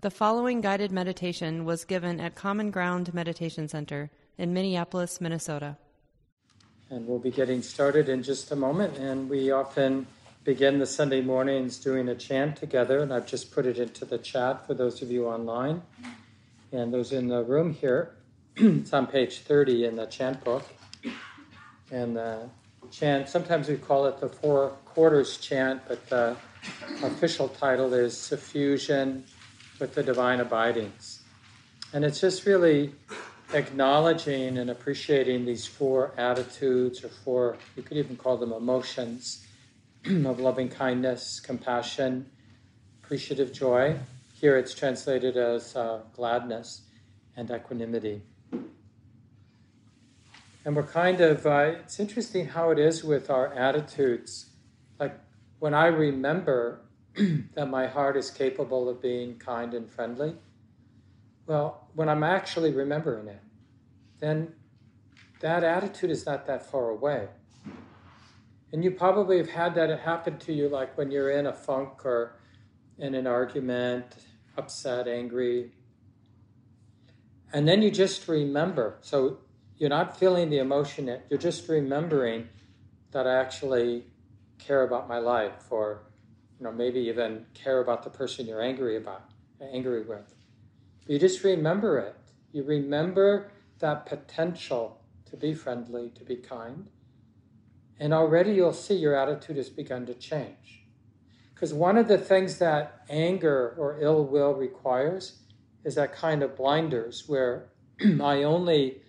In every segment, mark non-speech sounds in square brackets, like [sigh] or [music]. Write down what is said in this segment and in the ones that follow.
The following guided meditation was given at Common Ground Meditation Center in Minneapolis, Minnesota. And we'll be getting started in just a moment. And we often begin the Sunday mornings doing a chant together. And I've just put it into the chat for those of you online and those in the room here. [clears throat] it's on page 30 in the chant book. And the chant, sometimes we call it the Four Quarters chant, but the official title is Suffusion with the Divine Abidings. And it's just really acknowledging and appreciating these four attitudes or four, you could even call them emotions [clears throat] of loving kindness, compassion, appreciative joy. Here it's translated as uh, gladness and equanimity. And we're kind of, uh, it's interesting how it is with our attitudes. Like when I remember [clears throat] that my heart is capable of being kind and friendly, well, when I'm actually remembering it, then that attitude is not that far away. And you probably have had that happen to you, like when you're in a funk or in an argument, upset, angry. And then you just remember. So you're not feeling the emotion yet, you're just remembering that I actually care about my life or you know maybe even care about the person you're angry about angry with. You just remember it. You remember that potential to be friendly to be kind. And already you'll see your attitude has begun to change. Because one of the things that anger or ill will requires is that kind of blinders where [clears throat] i only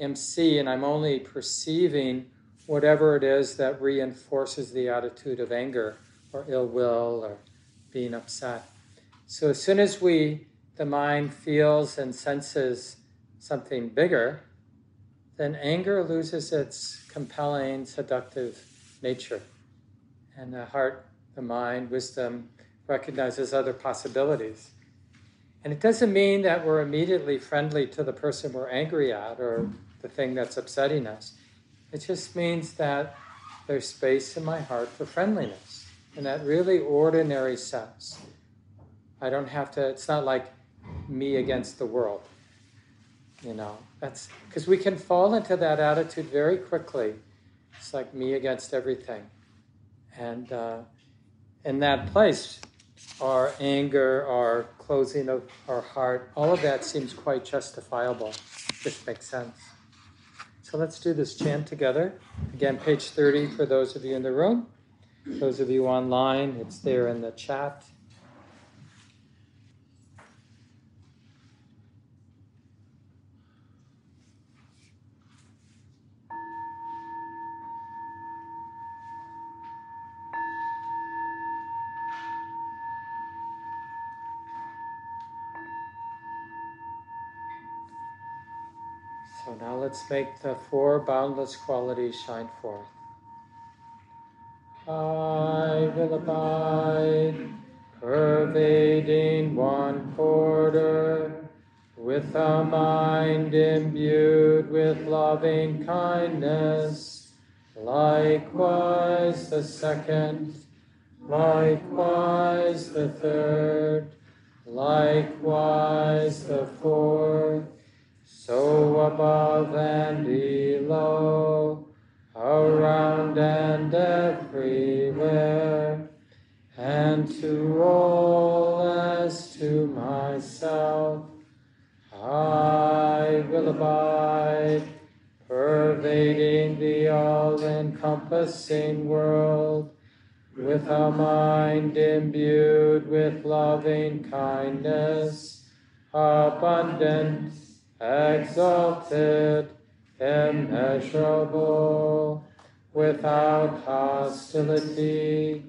am seeing and i'm only perceiving whatever it is that reinforces the attitude of anger or ill will or being upset. So as soon as we, the mind feels and senses something bigger, then anger loses its compelling, seductive nature. And the heart, the mind, wisdom recognizes other possibilities. And it doesn't mean that we're immediately friendly to the person we're angry at or the thing that's upsetting us. It just means that there's space in my heart for friendliness in that really ordinary sense. I don't have to, it's not like me against the world. You know, that's because we can fall into that attitude very quickly. It's like me against everything. And uh, in that place, our anger, our closing of our heart, all of that seems quite justifiable. Just makes sense. So let's do this chant together. Again, page 30 for those of you in the room. Those of you online, it's there in the chat. So now let's make the four boundless qualities shine forth. I will abide, pervading one quarter, with a mind imbued with loving kindness. Likewise the second, likewise the third, likewise the fourth so above and below, around and everywhere, and to all as to myself, I will abide, pervading the all encompassing world, with a mind imbued with loving kindness, abundant exalted, immeasurable, without hostility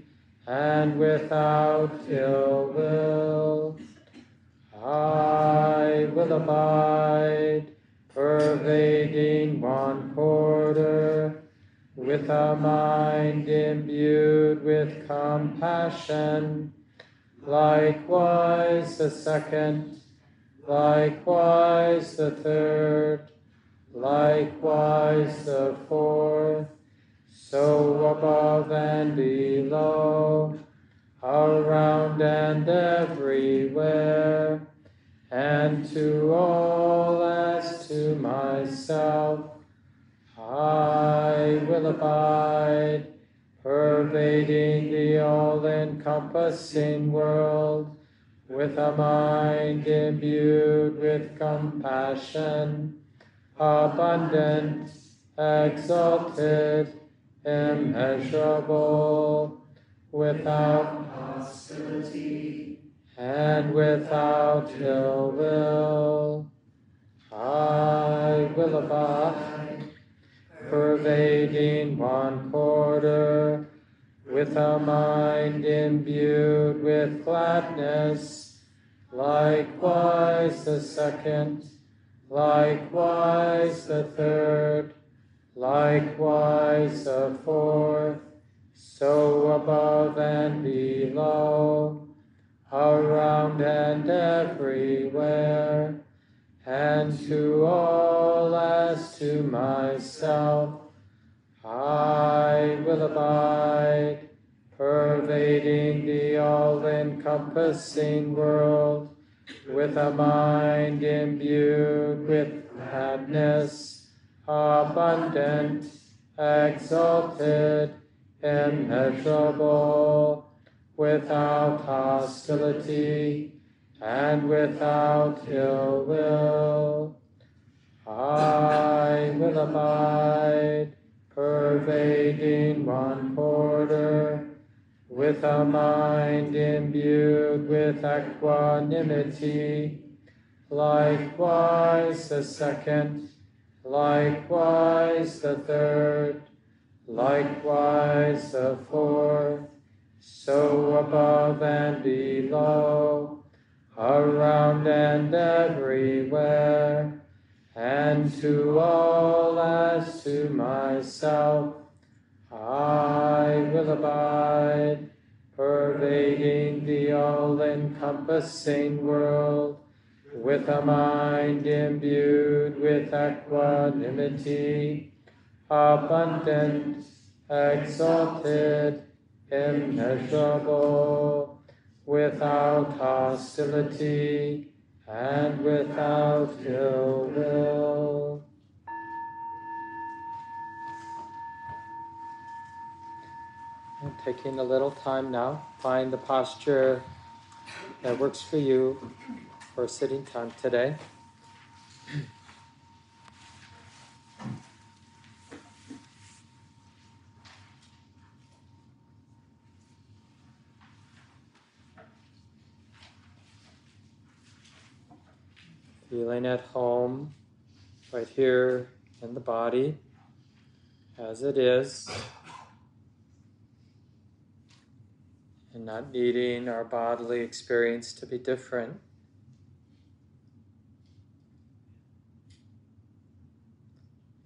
and without ill will. I will abide, pervading one quarter, with a mind imbued with compassion, likewise the second likewise the third, likewise the fourth, so above and below, around and everywhere, and to all as to myself. I will abide, pervading the all encompassing world, with a mind imbued with compassion, abundant, exalted, immeasurable, without hostility and without ill will. I will abide, pervading one quarter, with a mind imbued with gladness, likewise the second, likewise the third, likewise the fourth, so above and below, around and everywhere, and to all as to myself, I will abide, pervading the all encompassing world, with a mind imbued with gladness, abundant, exalted, immeasurable, without hostility and without ill will. I will abide, pervading one quarter, with a mind imbued with equanimity, likewise the second, likewise the third, likewise the fourth, so above and below, around and everywhere, and to all as to myself, I will abide, pervading the all encompassing world, with a mind imbued with equanimity abundant, exalted, immeasurable, without hostility and without ill will. Taking a little time now, find the posture that works for you for sitting time today. feeling at home right here in the body as it is, and not needing our bodily experience to be different.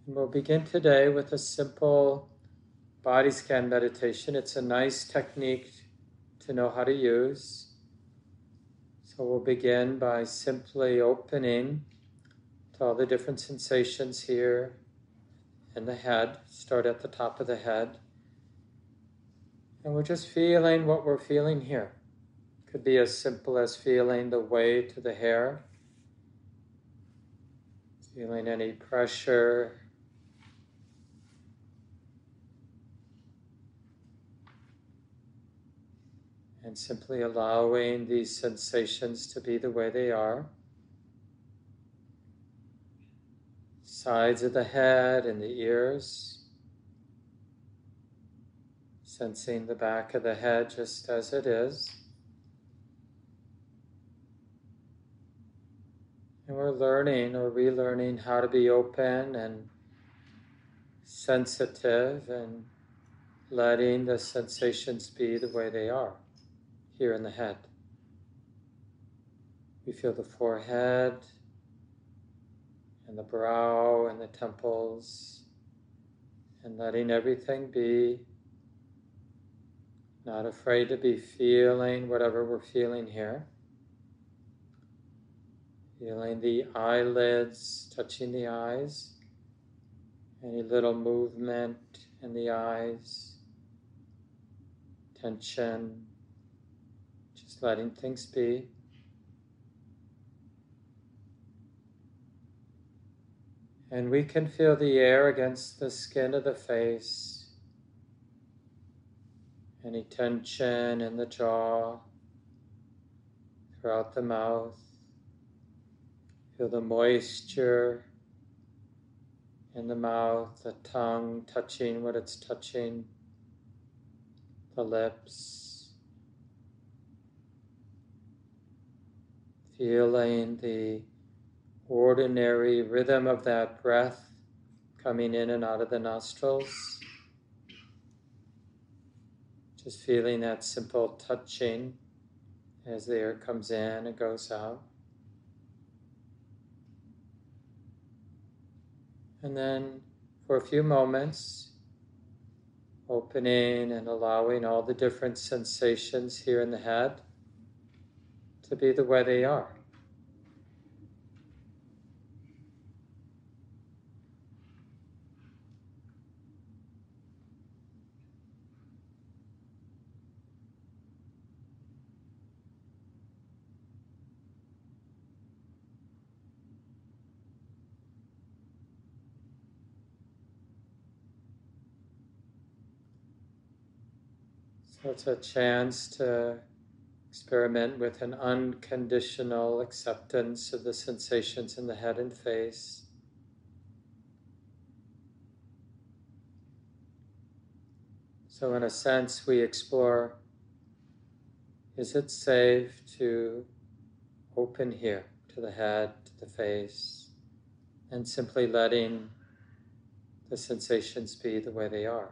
We'll begin today with a simple body scan meditation. It's a nice technique to know how to use. So we'll begin by simply opening to all the different sensations here in the head. Start at the top of the head. And we're just feeling what we're feeling here. Could be as simple as feeling the weight of the hair, feeling any pressure, simply allowing these sensations to be the way they are. Sides of the head and the ears, sensing the back of the head just as it is. And we're learning or relearning how to be open and sensitive and letting the sensations be the way they are here in the head. We feel the forehead and the brow and the temples and letting everything be. Not afraid to be feeling whatever we're feeling here. Feeling the eyelids touching the eyes, any little movement in the eyes, tension, Just letting things be. And we can feel the air against the skin of the face, any tension in the jaw, throughout the mouth. Feel the moisture in the mouth, the tongue touching what it's touching, the lips. Feeling the ordinary rhythm of that breath coming in and out of the nostrils. Just feeling that simple touching as the air comes in and goes out. And then for a few moments, opening and allowing all the different sensations here in the head to be the way they are. So it's a chance to experiment with an unconditional acceptance of the sensations in the head and face. So, in a sense, we explore is it safe to open here to the head, to the face, and simply letting the sensations be the way they are?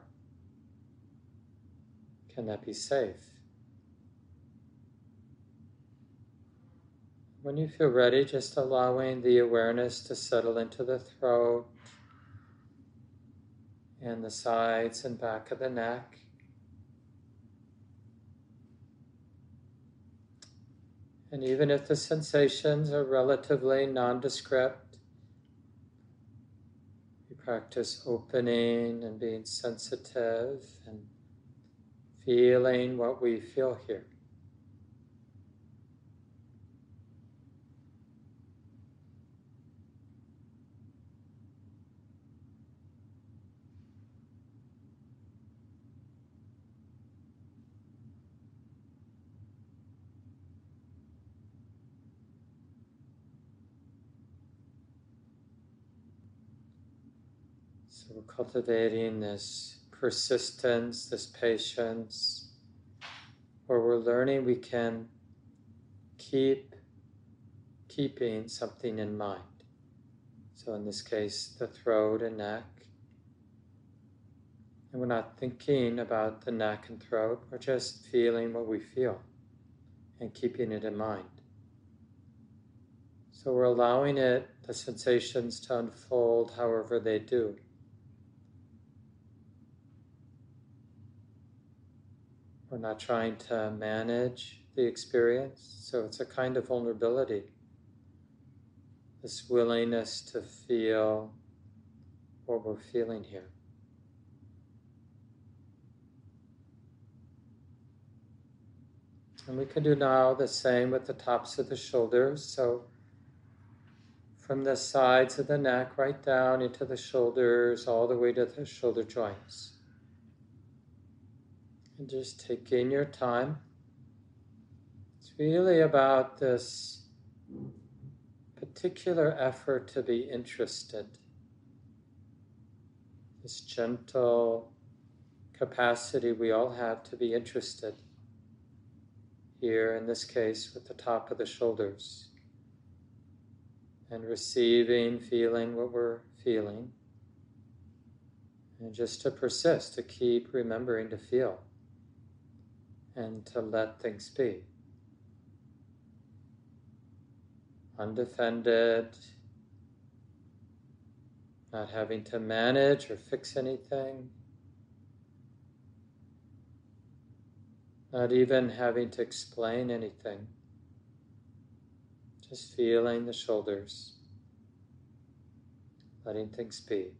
Can that be safe? When you feel ready, just allowing the awareness to settle into the throat and the sides and back of the neck. And even if the sensations are relatively nondescript, you practice opening and being sensitive and feeling what we feel here. We're cultivating this persistence, this patience, where we're learning we can keep keeping something in mind. So in this case, the throat and neck. And we're not thinking about the neck and throat, we're just feeling what we feel and keeping it in mind. So we're allowing it, the sensations to unfold however they do. We're not trying to manage the experience, so it's a kind of vulnerability. This willingness to feel what we're feeling here. And we can do now the same with the tops of the shoulders. So from the sides of the neck right down into the shoulders, all the way to the shoulder joints. And just taking your time. It's really about this particular effort to be interested, this gentle capacity we all have to be interested. Here, in this case, with the top of the shoulders, and receiving, feeling what we're feeling, and just to persist, to keep remembering to feel and to let things be. Undefended, not having to manage or fix anything, not even having to explain anything, just feeling the shoulders, letting things be.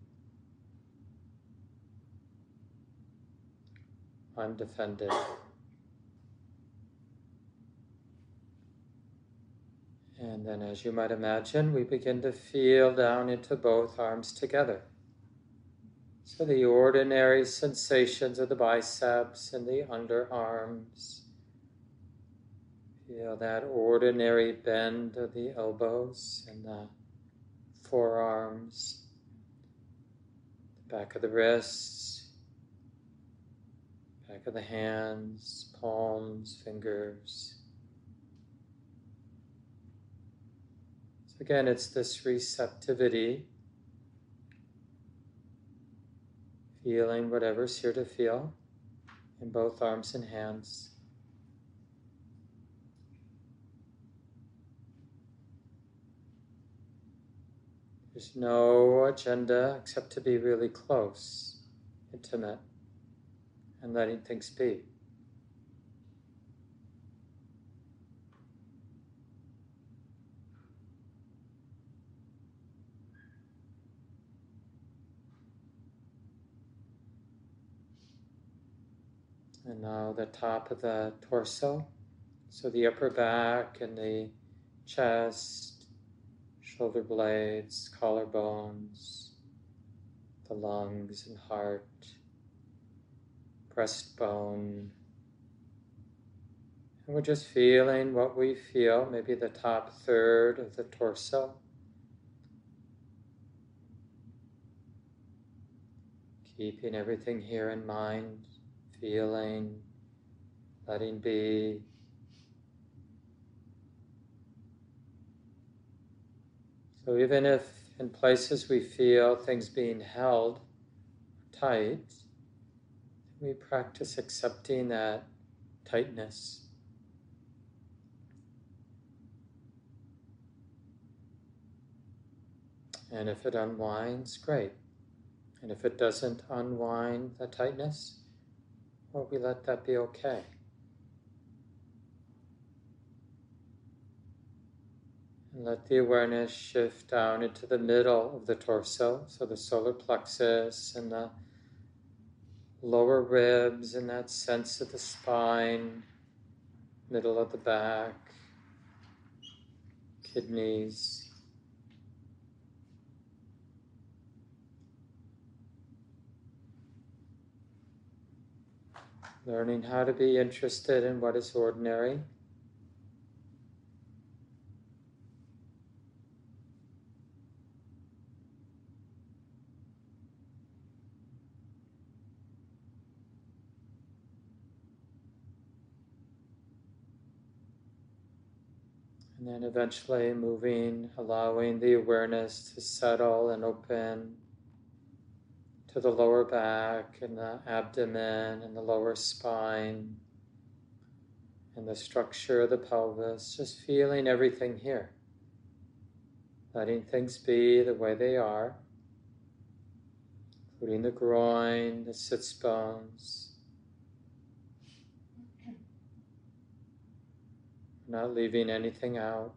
Undefended. Then, as you might imagine, we begin to feel down into both arms together. So, the ordinary sensations of the biceps and the underarms. Feel that ordinary bend of the elbows and the forearms, the back of the wrists, back of the hands, palms, fingers. So again, it's this receptivity, feeling whatever's here to feel in both arms and hands. There's no agenda except to be really close, intimate, and letting things be. And now the top of the torso, so the upper back and the chest, shoulder blades, collarbones, the lungs and heart, breastbone. And we're just feeling what we feel, maybe the top third of the torso. Keeping everything here in mind feeling, letting be. So even if in places we feel things being held tight, we practice accepting that tightness. And if it unwinds, great. And if it doesn't unwind the tightness, we let that be okay. And let the awareness shift down into the middle of the torso, so the solar plexus and the lower ribs and that sense of the spine, middle of the back, kidneys. Learning how to be interested in what is ordinary. And then eventually moving, allowing the awareness to settle and open to the lower back and the abdomen and the lower spine and the structure of the pelvis, just feeling everything here. Letting things be the way they are, including the groin, the sits bones. Not leaving anything out.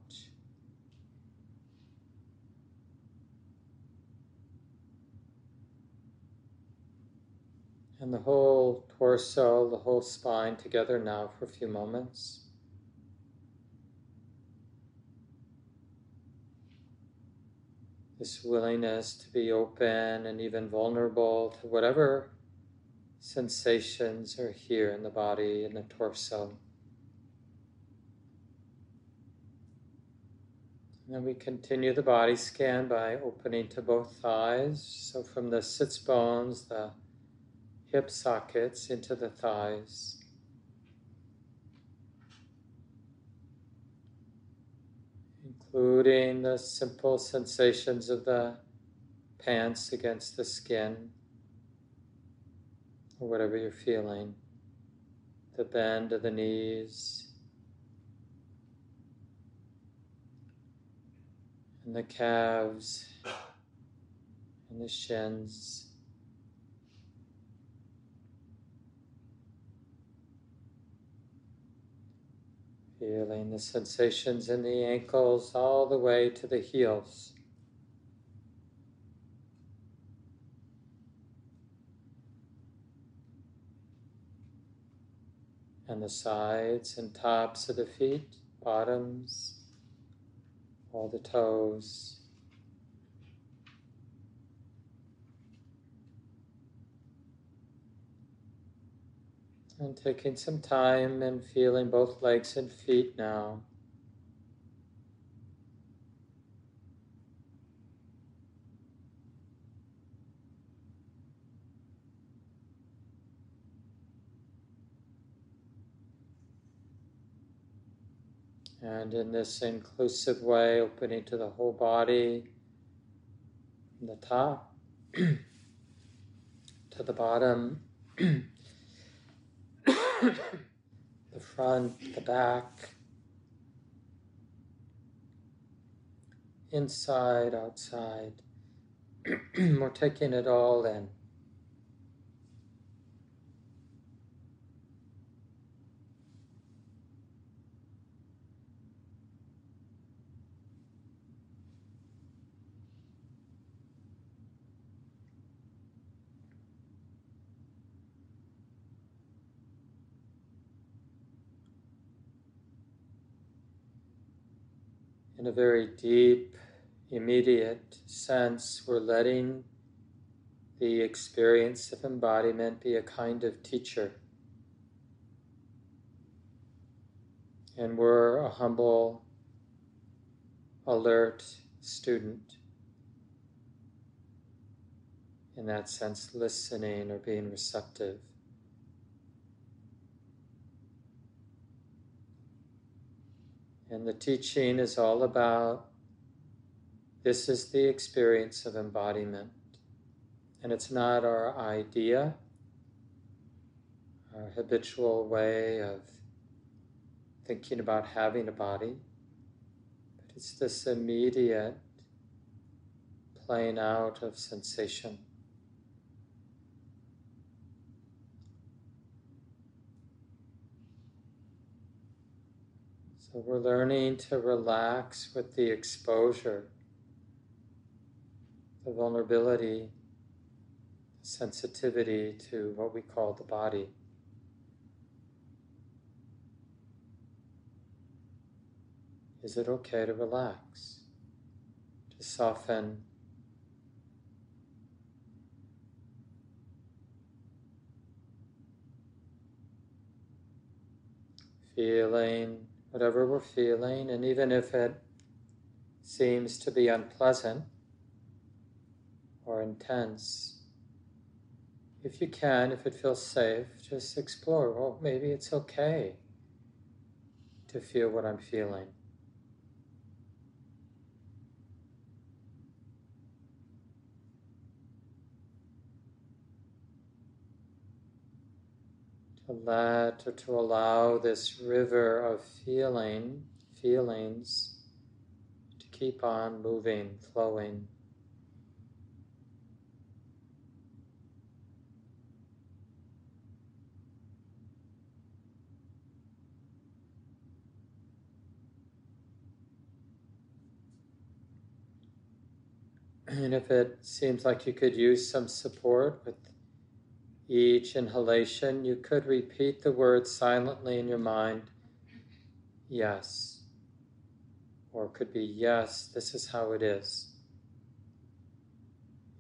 And the whole torso, the whole spine together now for a few moments. This willingness to be open and even vulnerable to whatever sensations are here in the body, in the torso. And then we continue the body scan by opening to both thighs. So from the sits bones, the hip sockets into the thighs. Including the simple sensations of the pants against the skin, or whatever you're feeling, the bend of the knees, and the calves, and the shins. Feeling the sensations in the ankles all the way to the heels. And the sides and tops of the feet, bottoms, all the toes. And taking some time and feeling both legs and feet now. And in this inclusive way, opening to the whole body, the top [clears throat] to the bottom, [clears throat] [coughs] the front, the back, inside, outside. [clears throat] We're taking it all in. In a very deep, immediate sense, we're letting the experience of embodiment be a kind of teacher. And we're a humble, alert student. In that sense, listening or being receptive. And the teaching is all about this is the experience of embodiment. And it's not our idea, our habitual way of thinking about having a body, but it's this immediate playing out of sensation. We're learning to relax with the exposure, the vulnerability, the sensitivity to what we call the body. Is it okay to relax, to soften? Feeling whatever we're feeling, and even if it seems to be unpleasant or intense, if you can, if it feels safe, just explore. Well, maybe it's okay to feel what I'm feeling. Let to allow this river of feeling, feelings, to keep on moving, flowing. And if it seems like you could use some support with each inhalation, you could repeat the words silently in your mind yes. Or could be yes, this is how it is.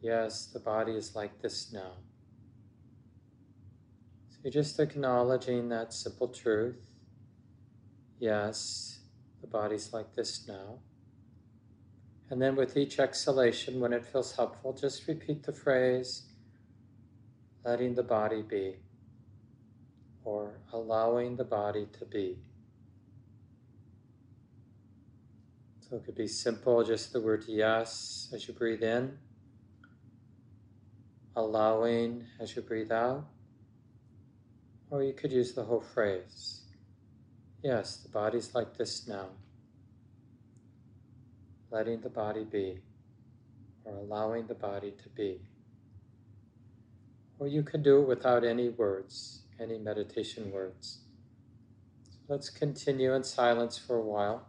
Yes, the body is like this now. So you're just acknowledging that simple truth. Yes, the body's like this now. And then with each exhalation, when it feels helpful, just repeat the phrase letting the body be, or allowing the body to be. So it could be simple, just the word yes as you breathe in, allowing as you breathe out, or you could use the whole phrase. Yes, the body's like this now. Letting the body be, or allowing the body to be. Or you can do it without any words, any meditation words. So let's continue in silence for a while.